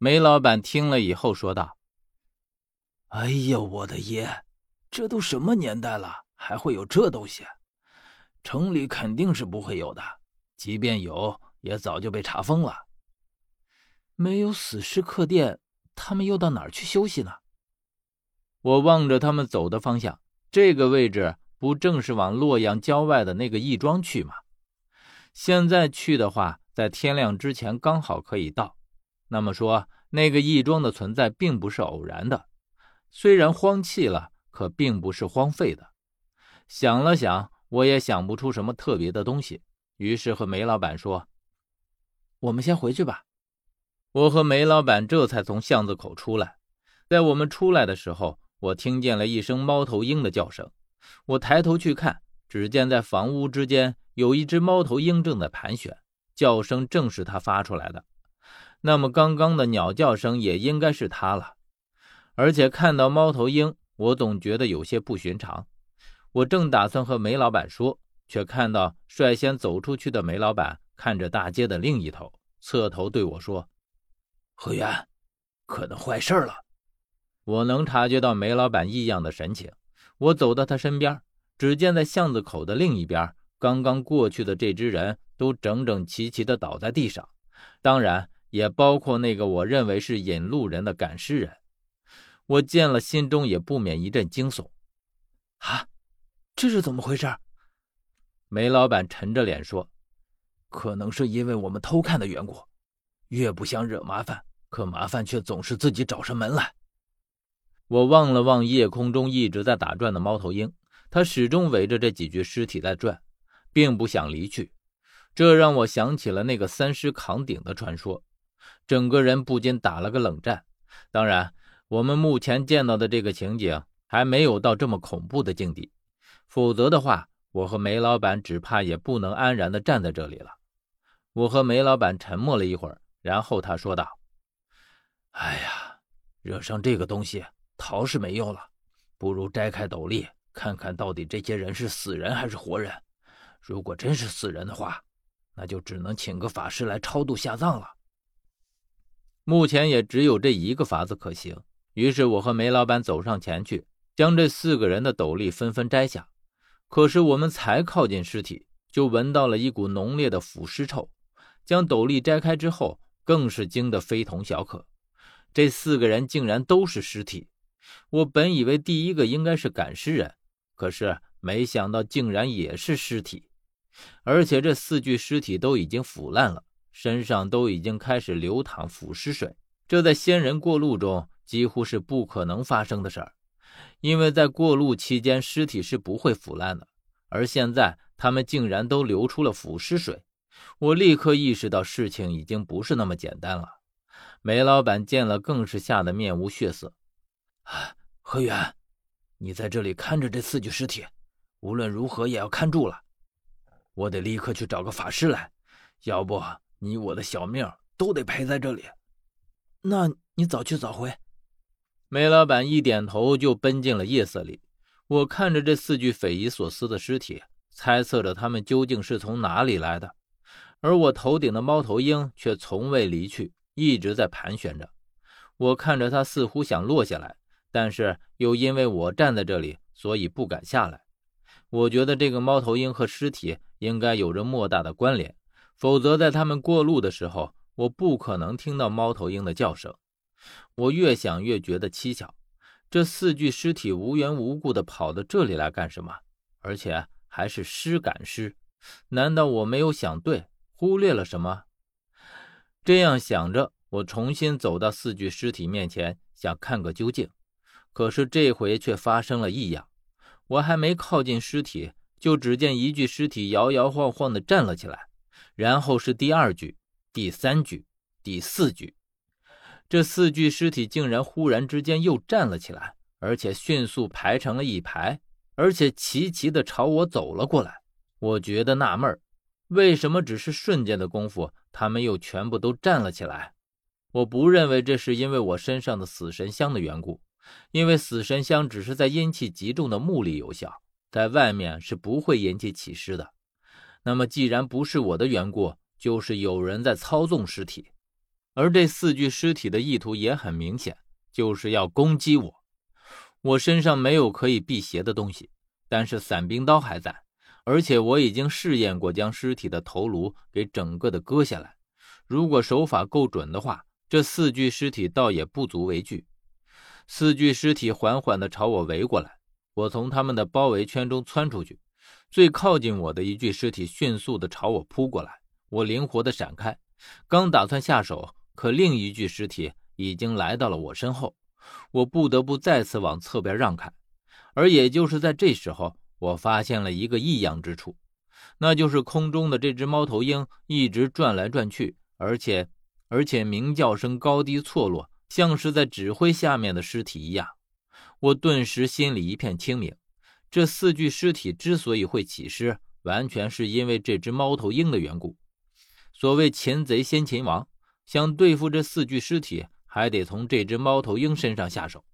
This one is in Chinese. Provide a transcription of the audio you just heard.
梅老板听了以后说道：“哎呀，我的爷，这都什么年代了，还会有这东西？城里肯定是不会有的，即便有，也早就被查封了。没有死尸客店，他们又到哪儿去休息呢？”我望着他们走的方向，这个位置不正是往洛阳郊外的那个义庄去吗？现在去的话，在天亮之前刚好可以到。那么说，那个义庄的存在并不是偶然的，虽然荒弃了，可并不是荒废的。想了想，我也想不出什么特别的东西，于是和梅老板说：“我们先回去吧。”我和梅老板这才从巷子口出来。在我们出来的时候，我听见了一声猫头鹰的叫声，我抬头去看，只见在房屋之间有一只猫头鹰正在盘旋，叫声正是它发出来的。那么刚刚的鸟叫声也应该是它了。而且看到猫头鹰，我总觉得有些不寻常。我正打算和梅老板说，却看到率先走出去的梅老板看着大街的另一头，侧头对我说：“何源，可能坏事了。”我能察觉到梅老板异样的神情，我走到他身边，只见在巷子口的另一边，刚刚过去的这只人都整整齐齐地倒在地上，当然也包括那个我认为是引路人的赶尸人。我见了，心中也不免一阵惊悚。啊，这是怎么回事？梅老板沉着脸说：“可能是因为我们偷看的缘故，越不想惹麻烦，可麻烦却总是自己找上门来。”我望了望夜空中一直在打转的猫头鹰，它始终围着这几具尸体在转，并不想离去。这让我想起了那个三尸扛鼎的传说，整个人不禁打了个冷战。当然，我们目前见到的这个情景还没有到这么恐怖的境地，否则的话，我和梅老板只怕也不能安然地站在这里了。我和梅老板沉默了一会儿，然后他说道：“哎呀，惹上这个东西。”逃是没用了，不如摘开斗笠，看看到底这些人是死人还是活人。如果真是死人的话，那就只能请个法师来超度下葬了。目前也只有这一个法子可行。于是我和梅老板走上前去，将这四个人的斗笠纷纷摘下。可是我们才靠近尸体，就闻到了一股浓烈的腐尸臭。将斗笠摘开之后，更是惊得非同小可。这四个人竟然都是尸体。我本以为第一个应该是赶尸人，可是没想到竟然也是尸体，而且这四具尸体都已经腐烂了，身上都已经开始流淌腐尸水。这在仙人过路中几乎是不可能发生的事儿，因为在过路期间尸体是不会腐烂的，而现在他们竟然都流出了腐尸水。我立刻意识到事情已经不是那么简单了。梅老板见了更是吓得面无血色。何远，你在这里看着这四具尸体，无论如何也要看住了。我得立刻去找个法师来，要不你我的小命都得赔在这里。那你早去早回。梅老板一点头，就奔进了夜色里。我看着这四具匪夷所思的尸体，猜测着他们究竟是从哪里来的。而我头顶的猫头鹰却从未离去，一直在盘旋着。我看着它，似乎想落下来。但是又因为我站在这里，所以不敢下来。我觉得这个猫头鹰和尸体应该有着莫大的关联，否则在他们过路的时候，我不可能听到猫头鹰的叫声。我越想越觉得蹊跷，这四具尸体无缘无故的跑到这里来干什么？而且还是尸赶尸？难道我没有想对，忽略了什么？这样想着，我重新走到四具尸体面前，想看个究竟。可是这回却发生了异样，我还没靠近尸体，就只见一具尸体摇摇晃晃地站了起来，然后是第二具、第三具、第四具，这四具尸体竟然忽然之间又站了起来，而且迅速排成了一排，而且齐齐地朝我走了过来。我觉得纳闷为什么只是瞬间的功夫，他们又全部都站了起来？我不认为这是因为我身上的死神香的缘故。因为死神香只是在阴气极重的墓里有效，在外面是不会引起起尸的。那么，既然不是我的缘故，就是有人在操纵尸体。而这四具尸体的意图也很明显，就是要攻击我。我身上没有可以辟邪的东西，但是伞兵刀还在，而且我已经试验过将尸体的头颅给整个的割下来。如果手法够准的话，这四具尸体倒也不足为惧。四具尸体缓缓地朝我围过来，我从他们的包围圈中窜出去。最靠近我的一具尸体迅速的朝我扑过来，我灵活的闪开，刚打算下手，可另一具尸体已经来到了我身后，我不得不再次往侧边让开。而也就是在这时候，我发现了一个异样之处，那就是空中的这只猫头鹰一直转来转去，而且而且鸣叫声高低错落。像是在指挥下面的尸体一样，我顿时心里一片清明。这四具尸体之所以会起尸，完全是因为这只猫头鹰的缘故。所谓擒贼先擒王，想对付这四具尸体，还得从这只猫头鹰身上下手。